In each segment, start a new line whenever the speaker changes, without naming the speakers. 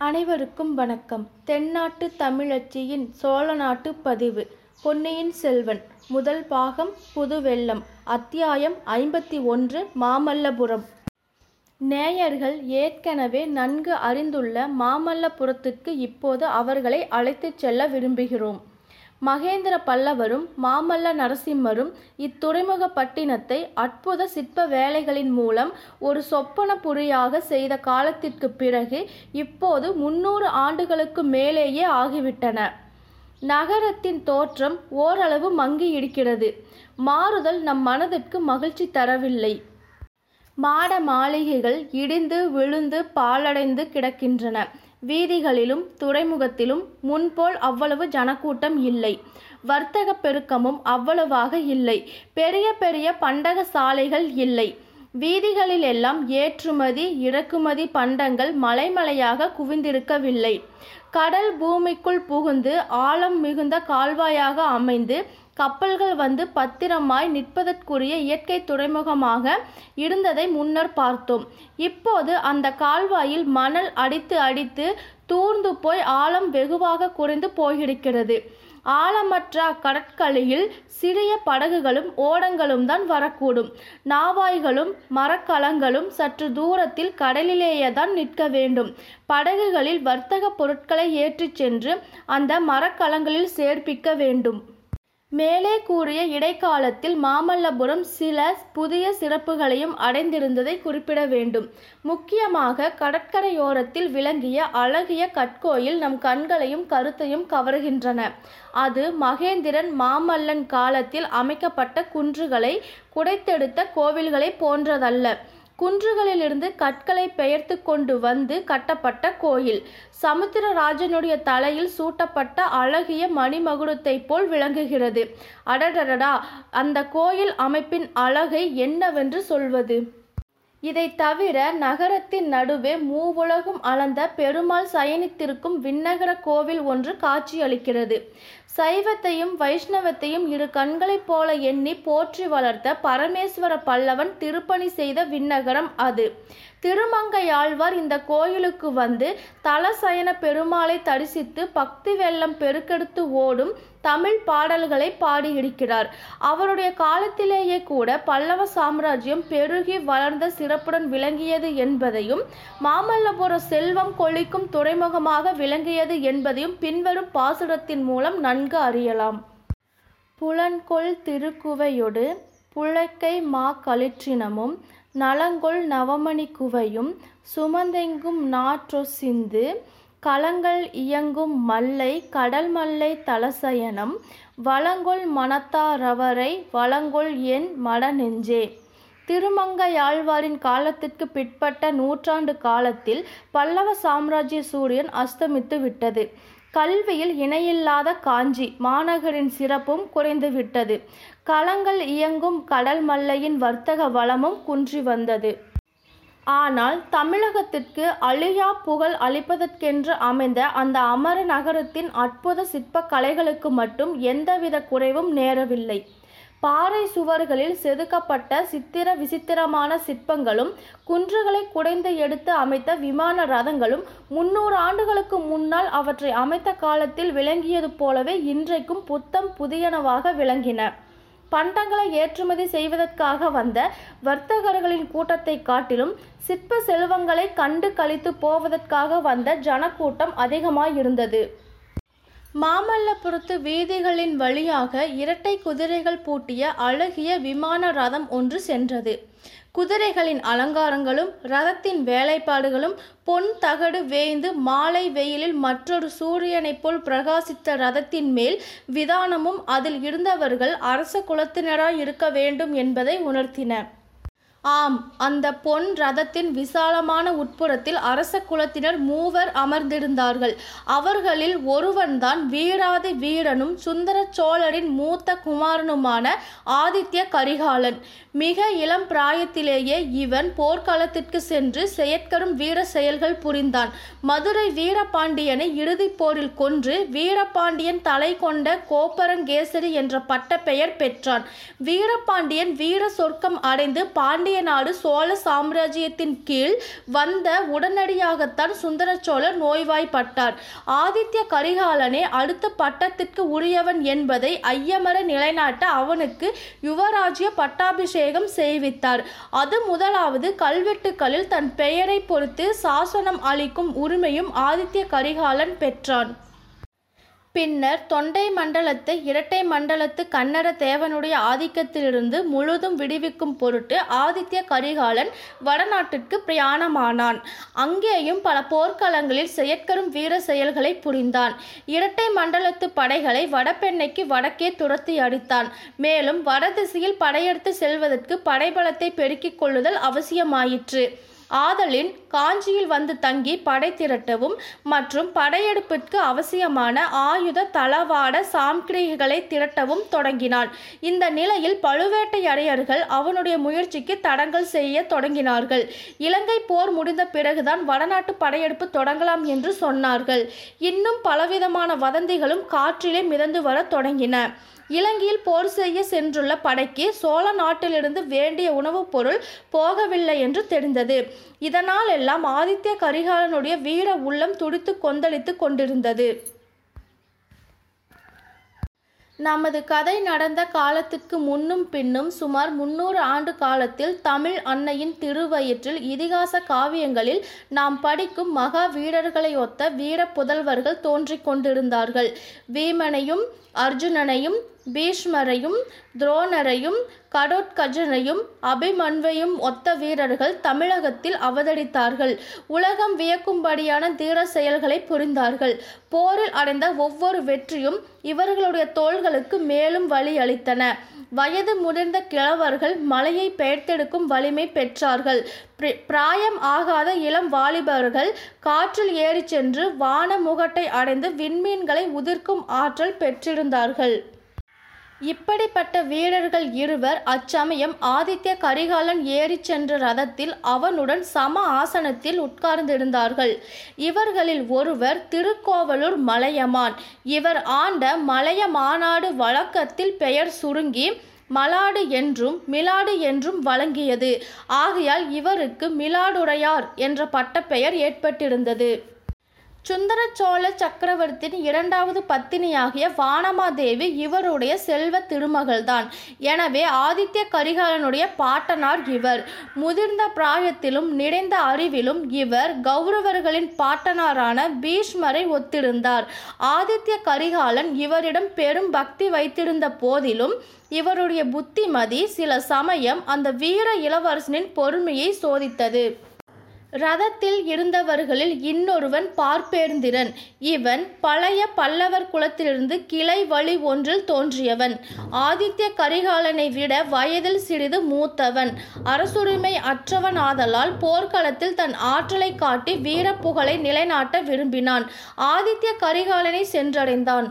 அனைவருக்கும் வணக்கம். தென்னாட்டு தமிழச்சியின் சோழ நாட்டு பதிவு. பொன்னியின் செல்வன். முதல் பாகம் புதுவெள்ளம். அத்தியாயம் ஐம்பத்தி ஒன்று மாமல்லபுரம். நேயர்கள் ஏற்கனவே நன்கு அறிந்துள்ள மாமல்லபுரத்துக்கு இப்போது அவர்களை அழைத்துச் செல்ல விரும்புகிறோம். மகேந்திர பல்லவரும் மாமல்ல நரசிம்மரும் இத்துறைமுகப்பட்டினத்தை அற்புத சிற்ப வேலைகளின் மூலம் ஒரு சொப்பனப்புரியாக செய்த காலத்திற்கு பிறகு இப்போது முன்னூறு ஆண்டுகளுக்கு மேலேயே ஆகிவிட்டன. நகரத்தின் தோற்றம் ஓரளவு மங்கி இருக்கிறது மாறுதல் நம் மனதிற்கு மகிழ்ச்சி தரவில்லை. மாட மாளிகைகள் இடிந்து விழுந்து பாழடைந்து கிடக்கின்றன. வீதிகளிலும் துறைமுகத்திலும் முன்போல் அவ்வளவு ஜனக்கூட்டம் இல்லை. வர்த்தக பெருக்கமும் அவ்வளவாக இல்லை. பெரிய பெரிய பண்டக சாலைகள் இல்லை. வீதிகளில் எல்லாம் ஏற்றுமதி இறக்குமதி பண்டங்கள் மலைமலையாக குவிந்திருக்கவில்லை. கடல் பூமிக்குள் புகுந்து ஆழம் மிகுந்த கால்வாயாக அமைந்து கப்பல்கள் வந்து பத்திரமாய் நிற்பதற்குரிய இயற்கை துறைமுகமாக இருந்ததை முன்னர் பார்த்தோம். இப்போது அந்த கால்வாயில் மணல் அடித்து அடித்து தூர்ந்து போய் ஆழம் வெகுவாக குறைந்து போயிருக்கிறது. ஆழமற்ற கடற்கரையில் சிறிய படகுகளும் ஓடங்களும் தான் வரக்கூடும். நாவாய்களும் மரக்கலங்களும் சற்று தூரத்தில் கடலிலேயே தான் நிற்க வேண்டும். படகுகளில் வர்த்தக பொருட்களை ஏற்றிச் சென்று அந்த மரக்கலங்களில் சேர்ப்பிக்க வேண்டும். மேலே கூறிய இடைக்காலத்தில் மாமல்லபுரம் சில புதிய சிறப்புகளையும் அடைந்திருந்ததை குறிப்பிட வேண்டும். முக்கியமாக கடற்கரையோரத்தில் விளங்கிய அழகிய கற்கோயில் நம் கண்களையும் கருத்தையும் கவருகின்றன. அது மகேந்திரன் மாமல்லன் காலத்தில் அமைக்கப்பட்ட குன்றுகளை குடைத்தெடுத்த கோவில்களை போன்றதல்ல. குன்றுகளிலிருந்து கற்களை பெயர்த்து கொண்டு வந்து கட்டப்பட்ட கோயில். சமுத்திரராஜனுடைய தலையில் சூட்டப்பட்ட அழகிய மணிமகுடத்தை போல் விளங்குகிறது. அடடடடா! அந்த கோயில் அமைப்பின் அழகை என்னவென்று சொல்வது? இதை தவிர நகரத்தின் நடுவே மூவுலகும் அளந்த பெருமாள் சயனித்திருக்கும் விண்ணகர கோவில் ஒன்று காட்சியளிக்கிறது. சைவத்தையும் வைஷ்ணவத்தையும் இரு கண்களைப் போல எண்ணி போற்றி வளர்த்த பரமேஸ்வர பல்லவன் திருப்பணி செய்த விண்ணகரம் அது. திருமங்கையாழ்வார் இந்த கோயிலுக்கு வந்து தலசயன பெருமாளை தரிசித்து பக்தி வெள்ளம் பெருக்கெடுத்து ஓடும் தமிழ் பாடல்களை பாடியிருக்கிறார். அவருடைய காலத்திலேயே கூட பல்லவ சாம்ராஜ்யம் பெருகி வளர்ந்த சிறப்புடன் விளங்கியது என்பதையும் மாமல்லபுர செல்வம் கொளிக்கும் துறைமுகமாக விளங்கியது என்பதையும் பின்வரும் பாசுரத்தின் மூலம் நன்கு அறியலாம். புலன்கொள் திருக்குவையொடு புழைக்கை மா களிற்றினமும் நலங்கொள் நவமணி குவையும் சுமந்தெங்கும் நாற்றொசிந்து களங்கள் இயங்கும் மல்லை கடல் மல்லை தலசயனம் வளங்கொள் மனத்தாரவரை வளங்கொள் என் மடநெஞ்சே. திருமங்கையாழ்வாரின் காலத்திற்கு பிற்பட்ட நூற்றாண்டு காலத்தில் பல்லவ சாம்ராஜ்ய சூரியன் அஸ்தமித்து விட்டது. கல்வியில் இணையில்லாத காஞ்சி மாநகரின் சிறப்பும் குறைந்துவிட்டது களங்கள் இயங்கும் கடல் மல்லையின் வர்த்தக வளமும் குன்றி வந்தது. ஆனால் தமிழகத்திற்கு அழியா புகழ் அளிப்பதற்கென்று அமைந்த அந்த அமர நகரத்தின் அற்புத சிற்ப கலைகளுக்கு மட்டும் எந்தவித குறைவும் நேரவில்லை. பாறை சுவர்களில் செதுக்கப்பட்ட சித்திர விசித்திரமான சிற்பங்களும் குன்றுகளை குடைந்து எடுத்து அமைத்த விமான ரதங்களும் முன்னூறு ஆண்டுகளுக்கு முன்னால் அவற்றை அமைத்த காலத்தில் விளங்கியது போலவே இன்றைக்கும் புத்தம் புதியனவாக விளங்கின. பண்டங்களை ஏற்றுமதி செய்வதற்காக வந்த வர்த்தகர்களின் கூட்டத்தை காட்டிலும் சிற்ப செல்வங்களை கண்டு கழித்து போவதற்காக வந்த ஜனக்கூட்டம் அதிகமாயிருந்தது. மாமல்லபுரத்து வீதிகளின் வழியாக இரட்டை குதிரைகள் பூட்டிய அழகிய விமான ரதம் ஒன்று சென்றது. குதிரைகளின் அலங்காரங்களும் ரதத்தின் வேலைப்பாடுகளும் பொன் தகடு வேய்ந்து மாலை வெயிலில் மற்றொரு சூரியனைப் போல் பிரகாசித்த ரதத்தின் மேல் விதானமும் அதில் இருந்தவர்கள் அரச குலத்தினராய் இருக்க வேண்டும் என்பதை உணர்த்தின. ஆம் அந்த பொன் ரதத்தின் விசாலமான உட்புறத்தில் அரச குலத்தினர் மூவர் அமர்ந்திருந்தார்கள். அவர்களில் ஒருவன்தான் வீராதி வீரனும் சுந்தர சோழரின் மூத்த குமாரனுமான ஆதித்ய கரிகாலன். மிக இளம் பிராயத்திலேயே இவன் போர்க்களத்திற்கு சென்று செயற்கரும் வீர செயல்கள் புரிந்தான். மதுரை வீரபாண்டியனை இறுதிப் போரில் கொன்று வீரபாண்டியன் தலை கொண்ட கோப்பரங்கேசரி என்ற பட்டப்பெயர் பெற்றான். வீரபாண்டியன் வீர சொர்க்கம் அடைந்து பாண்டிய பாண்டிய நாடு சோழ சாம்ராஜ்யத்தின் கீழ் வந்த உடனடியாகத்தான் சுந்தர சோழர் நோய்வாய்ப்பட்டார். ஆதித்ய கரிகாலனே அடுத்த பட்டத்திற்கு உரியவன் என்பதை ஐயமர நிலைநாட்ட அவனுக்கு யுவராஜ்ய பட்டாபிஷேகம் செய்வித்தார். அது முதலாவது கல்வெட்டுக்களில் தன் பெயரை பொறுத்து சாசனம் அளிக்கும் உரிமையும் ஆதித்ய கரிகாலன் பெற்றான். பின்னர் தொண்டை மண்டலத்தை இரட்டை மண்டலத்து கன்னட தேவனுடைய ஆதிக்கத்திலிருந்து முழுதும் விடுவிக்கும் பொருட்டு ஆதித்ய கரிகாலன் வடநாட்டிற்கு பிரயாணமானான். அங்கேயும் பல போர்க்களங்களில் செயற்கரும் வீர செயல்களை புரிந்தான். இரட்டை மண்டலத்து படைகளை வடபெண்ணைக்கு வடக்கே துரத்தி அடித்தான். மேலும் வடதிசையில் படையெடுத்து செல்வதற்கு படைபலத்தை பெருக்கிக் கொள்ளுதல் அவசியமாயிற்று. ஆதலின் காஞ்சியில் வந்து தங்கி படை திரட்டவும் மற்றும் படையெடுப்பிற்கு அவசியமான ஆயுத தளவாட சாம்கிரிகளை திரட்டவும் தொடங்கினான் இந்த நிலையில் பழுவேட்டையடையர்கள் அவனுடைய முயற்சிக்கு தடங்கல் செய்ய தொடங்கினார்கள். இலங்கை போர் முடிந்த பிறகுதான் வடநாட்டு படையெடுப்பு தொடங்கலாம் என்று சொன்னார்கள். இன்னும் பலவிதமான வதந்திகளும் காற்றிலே மிதந்து வர தொடங்கின. இலங்கையில் போர் செய்ய சென்றுள்ள படைக்கு சோழ நாட்டிலிருந்து வேண்டிய உணவுப் பொருள் போகவில்லை என்று தெரிந்தது. இதனால் எல்லாம் ஆதித்ய கரிகாலனுடைய வீர உள்ளம் துடித்து கொந்தளித்து கொண்டிருந்தது. நமது கதை நடந்த காலத்துக்கு முன்னும் பின்னும் சுமார் முன்னூறு ஆண்டு காலத்தில் தமிழ் அன்னையின் திருவயிற்றில் இதிகாச காவியங்களில் நாம் படிக்கும் மகா வீரர்களை ஒத்த வீர புதல்வர்கள் தோன்றிக் கொண்டிருந்தார்கள். வீமனையும் அர்ஜுனனையும் பீஷ்மரையும் துரோணரையும் கடோத்கஜனையும் அபிமன்வையும் ஒத்த வீரர்கள் தமிழகத்தில் அவதரித்தார்கள். உலகம் வியக்கும்படியான தீர செயல்களை புரிந்தார்கள். போரில் அடைந்த ஒவ்வொரு வெற்றியும் இவர்களுடைய தோள்களுக்கு மேலும் வழி அளித்தன. வயது முதிர்ந்த கிழவர்கள் மலையை பெயர்த்தெடுக்கும் வலிமை பெற்றார்கள். பிராயம் ஆகாத இளம் வாலிபர்கள் காற்றில் ஏறிச் சென்று வான முகட்டை அடைந்து விண்மீன்களை உதிர்க்கும் ஆற்றல் பெற்றிருந்தார்கள். இப்படிப்பட்ட வீரர்கள் இருவர் அச்சமயம் ஆதித்ய கரிகாலன் ஏறிச் சென்ற ரதத்தில் அவனுடன் சம ஆசனத்தில் உட்கார்ந்திருந்தார்கள். இவர்களில் ஒருவர் திருக்கோவலூர் மலையமான். இவர் ஆண்ட மலைய மாநாடு வழக்கத்தில் பெயர் சுருங்கி மலாடு என்றும் மிலாடு என்றும் வழங்கியது. ஆகையால் இவருக்கு மிலாடுடையார் என்ற பட்டப்பெயர் ஏற்பட்டிருந்தது. சுந்தர சோழ சக்கரவர்த்தியின் இரண்டாவது பத்தினியாகிய வானமாதேவி இவருடைய செல்வ திருமகள்தான். எனவே ஆதித்ய கரிகாலனுடைய பாட்டனார் இவர். முதிர்ந்த பிராயத்திலும் நிறைந்த அறிவிலும் இவர் கௌரவர்களின் பாட்டனாரான பீஷ்மரை ஒத்திருந்தார். ஆதித்ய கரிகாலன் இவரிடம் பெரும் பக்தி வைத்திருந்த போதிலும் இவருடைய புத்திமதி சில சமயம் அந்த வீர இளவரசனின் பொறுமையை சோதித்தது. ரதத்தில் இருந்தவர்களில் இன்னொருவன் பார்ப்பேர்ந்திரன். இவன் பழைய பல்லவர் குலத்திலிருந்து கிளை வழி ஒன்றில் தோன்றியவன். ஆதித்ய கரிகாலனை விட வயதில் சிறிது மூத்தவன். அரசுரிமை அற்றவன் ஆதலால் போர்க்களத்தில் தன் ஆற்றலை காட்டி வீரப்புகழை நிலைநாட்ட விரும்பினான். ஆதித்ய கரிகாலனை சென்றடைந்தான்.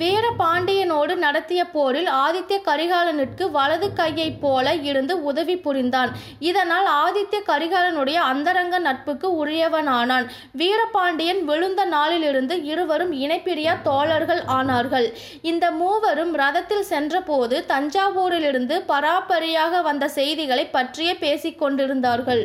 வீரபாண்டியனோடு நடத்திய போரில் ஆதித்ய கரிகாலனுக்கு வலது கையைப் போல இருந்து உதவி புரிந்தான். இதனால் ஆதித்ய கரிகாலனுடைய அந்தரங்க நட்புக்கு உரியவனானான். வீரபாண்டியன் விழுந்த நாளிலிருந்து இருவரும் இணைப்பிரியா தோழர்கள் ஆனார்கள். இந்த மூவரும் ரதத்தில் சென்றபோது தஞ்சாவூரிலிருந்து பராபரியாக வந்த செய்திகளை பற்றியே பேசிக் கொண்டிருந்தார்கள்.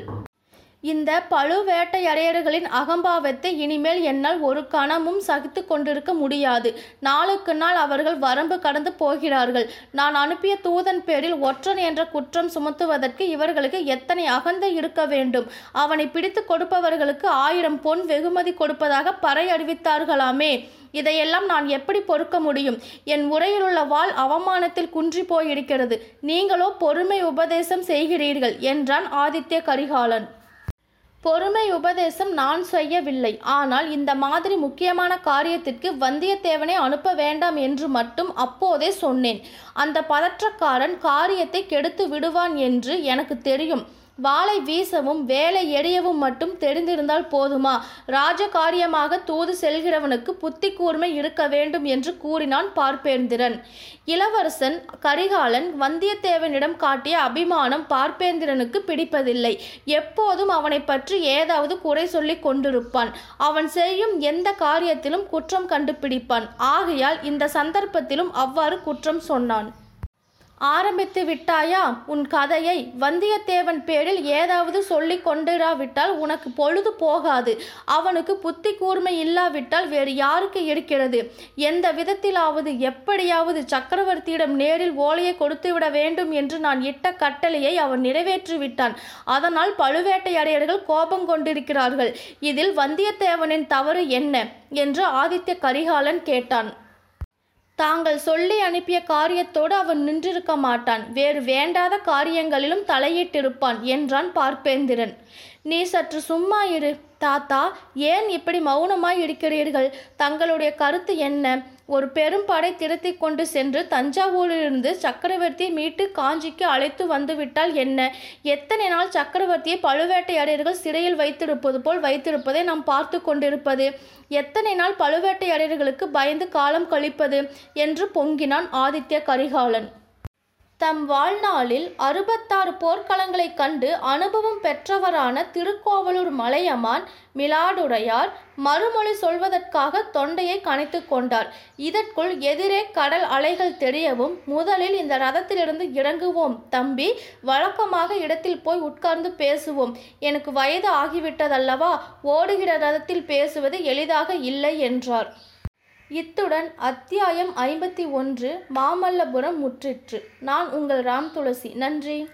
இந்த பழுவேட்டையரையர்களின் அகம்பாவத்தை இனிமேல் என்னால் ஒரு கணமும் சகித்து கொண்டிருக்க முடியாது. நாளுக்கு நாள் அவர்கள் வரம்பு கடந்து போகிறார்கள். நான் அனுப்பிய தூதன் பேரில் ஒற்றன் என்ற குற்றம் சுமத்துவதற்கு இவர்களுக்கு எத்தனை அகந்தை இருக்க வேண்டும்? அவனை பிடித்து கொடுப்பவர்களுக்கு ஆயிரம் பொன் வெகுமதி கொடுப்பதாக பறை அறிவித்தார்களாமே. இதையெல்லாம் நான் எப்படி பொறுக்க முடியும்? என் உரையிலுள்ள வாள் அவமானத்தில் குன்றி போயிருக்கிறது. நீங்களோ பொறுமை உபதேசம் செய்கிறீர்கள் என்றான் ஆதித்ய கரிகாலன். பொறுமை உபதேசம் நான் செய்யவில்லை. ஆனால் இந்த மாதிரி முக்கியமான காரியத்திற்கு வந்தியத்தேவனை அனுப்ப வேண்டாம் என்று மட்டும் அப்போதே சொன்னேன். அந்த பதற்றக்காரன் காரியத்தை கெடுத்து விடுவான் என்று எனக்கு தெரியும். வாளை வீசவும் வேலை எடையவும் மட்டும் தெரிந்திருந்தால் போதுமா? ராஜகாரியமாக தூது செல்கிறவனுக்கு புத்தி கூர்மை இருக்க வேண்டும் என்று கூறினான் பார்ப்பேந்திரன். இளவரசன் கரிகாலன் வந்தியத்தேவனிடம் காட்டிய அபிமானம் பார்ப்பேந்திரனுக்கு பிடிப்பதில்லை. எப்போதும் அவனை பற்றி ஏதாவது குறை சொல்லி கொண்டிருப்பான். அவன் செய்யும் எந்த காரியத்திலும் குற்றம் கண்டுபிடிப்பான். ஆகையால் இந்த சந்தர்ப்பத்திலும் அவ்வாறு குற்றம் சொன்னான். ஆரம்பித்து விட்டாயா? உன் கதையை வந்தியத்தேவன் பேரில் ஏதாவது சொல்லி கொண்டிராவிட்டால் உனக்கு பொழுது போகாது. அவனுக்கு புத்தி கூர்மை இல்லாவிட்டால் வேறு யாருக்கு இருக்கிறது? எந்த விதத்திலாவது எப்படியாவது சக்கரவர்த்தியிடம் நேரில் ஓலையை கொடுத்துவிட வேண்டும் என்று நான் இட்ட கட்டளையை அவன் நிறைவேற்றி விட்டான் அதனால் பழுவேட்டையரையர்கள் கோபம் கொண்டிருக்கிறார்கள். இதில் வந்தியத்தேவனின் தவறு என்ன? என்று ஆதித்ய கரிகாலன் கேட்டான். தாங்கள் சொல்லி அனுப்பிய காரியத்தோடு அவன் நின்றிருக்க மாட்டான். வேறு வேண்டாத காரியங்களிலும் தலையிட்டிருப்பான் என்றான் பார்ப்பேந்திரன். நீ சற்று சும்மா இரு. தாத்தா ஏன் இப்படி மௌனமாய் இருக்கிறீர்கள்? தங்களுடைய கருத்து என்ன? ஒரு பெரும் படை திரத்தி கொண்டு சென்று தஞ்சாவூரிலிருந்து சக்கரவர்த்தியை மீட்டு காஞ்சிக்கு அழைத்து வந்துவிட்டால் என்ன? எத்தனை நாள் சக்கரவர்த்தியை பழுவேட்டையாளர்கள் சிறையில் வைத்திருப்பது போல் வைத்திருப்பதை நாம் பார்த்து கொண்டிருப்பது? எத்தனை நாள் பழுவேட்டையாளர்களுக்கு பயந்து காலம் கழிப்பது? என்று பொங்கினான் ஆதித்ய கரிகாலன். தம் வாழ்நாளில் அறுபத்தாறு போர்க்களங்களைக் கண்டு அனுபவம் பெற்றவரான திருக்கோவலூர் மலையமான் மிலாடுடையார் மறுமொழி சொல்வதற்காக தொண்டையை கனைத்து கொண்டார். இதற்குள் எதிரே கடல் அலைகள் தெரியவும் முதலில் இந்த ரதத்திலிருந்து இறங்குவோம். தம்பி வழக்கமாக இடத்தில் போய் உட்கார்ந்து பேசுவோம். எனக்கு வயது ஆகிவிட்டதல்லவா? ஓடுகிற ரதத்தில் பேசுவது எளிதாக இல்லை என்றார். இத்துடன் அத்தியாயம் ஐம்பத்தி ஒன்று மாமல்லபுரம் முற்றிற்று. நான் உங்கள் ராம் துளசி. நன்றி.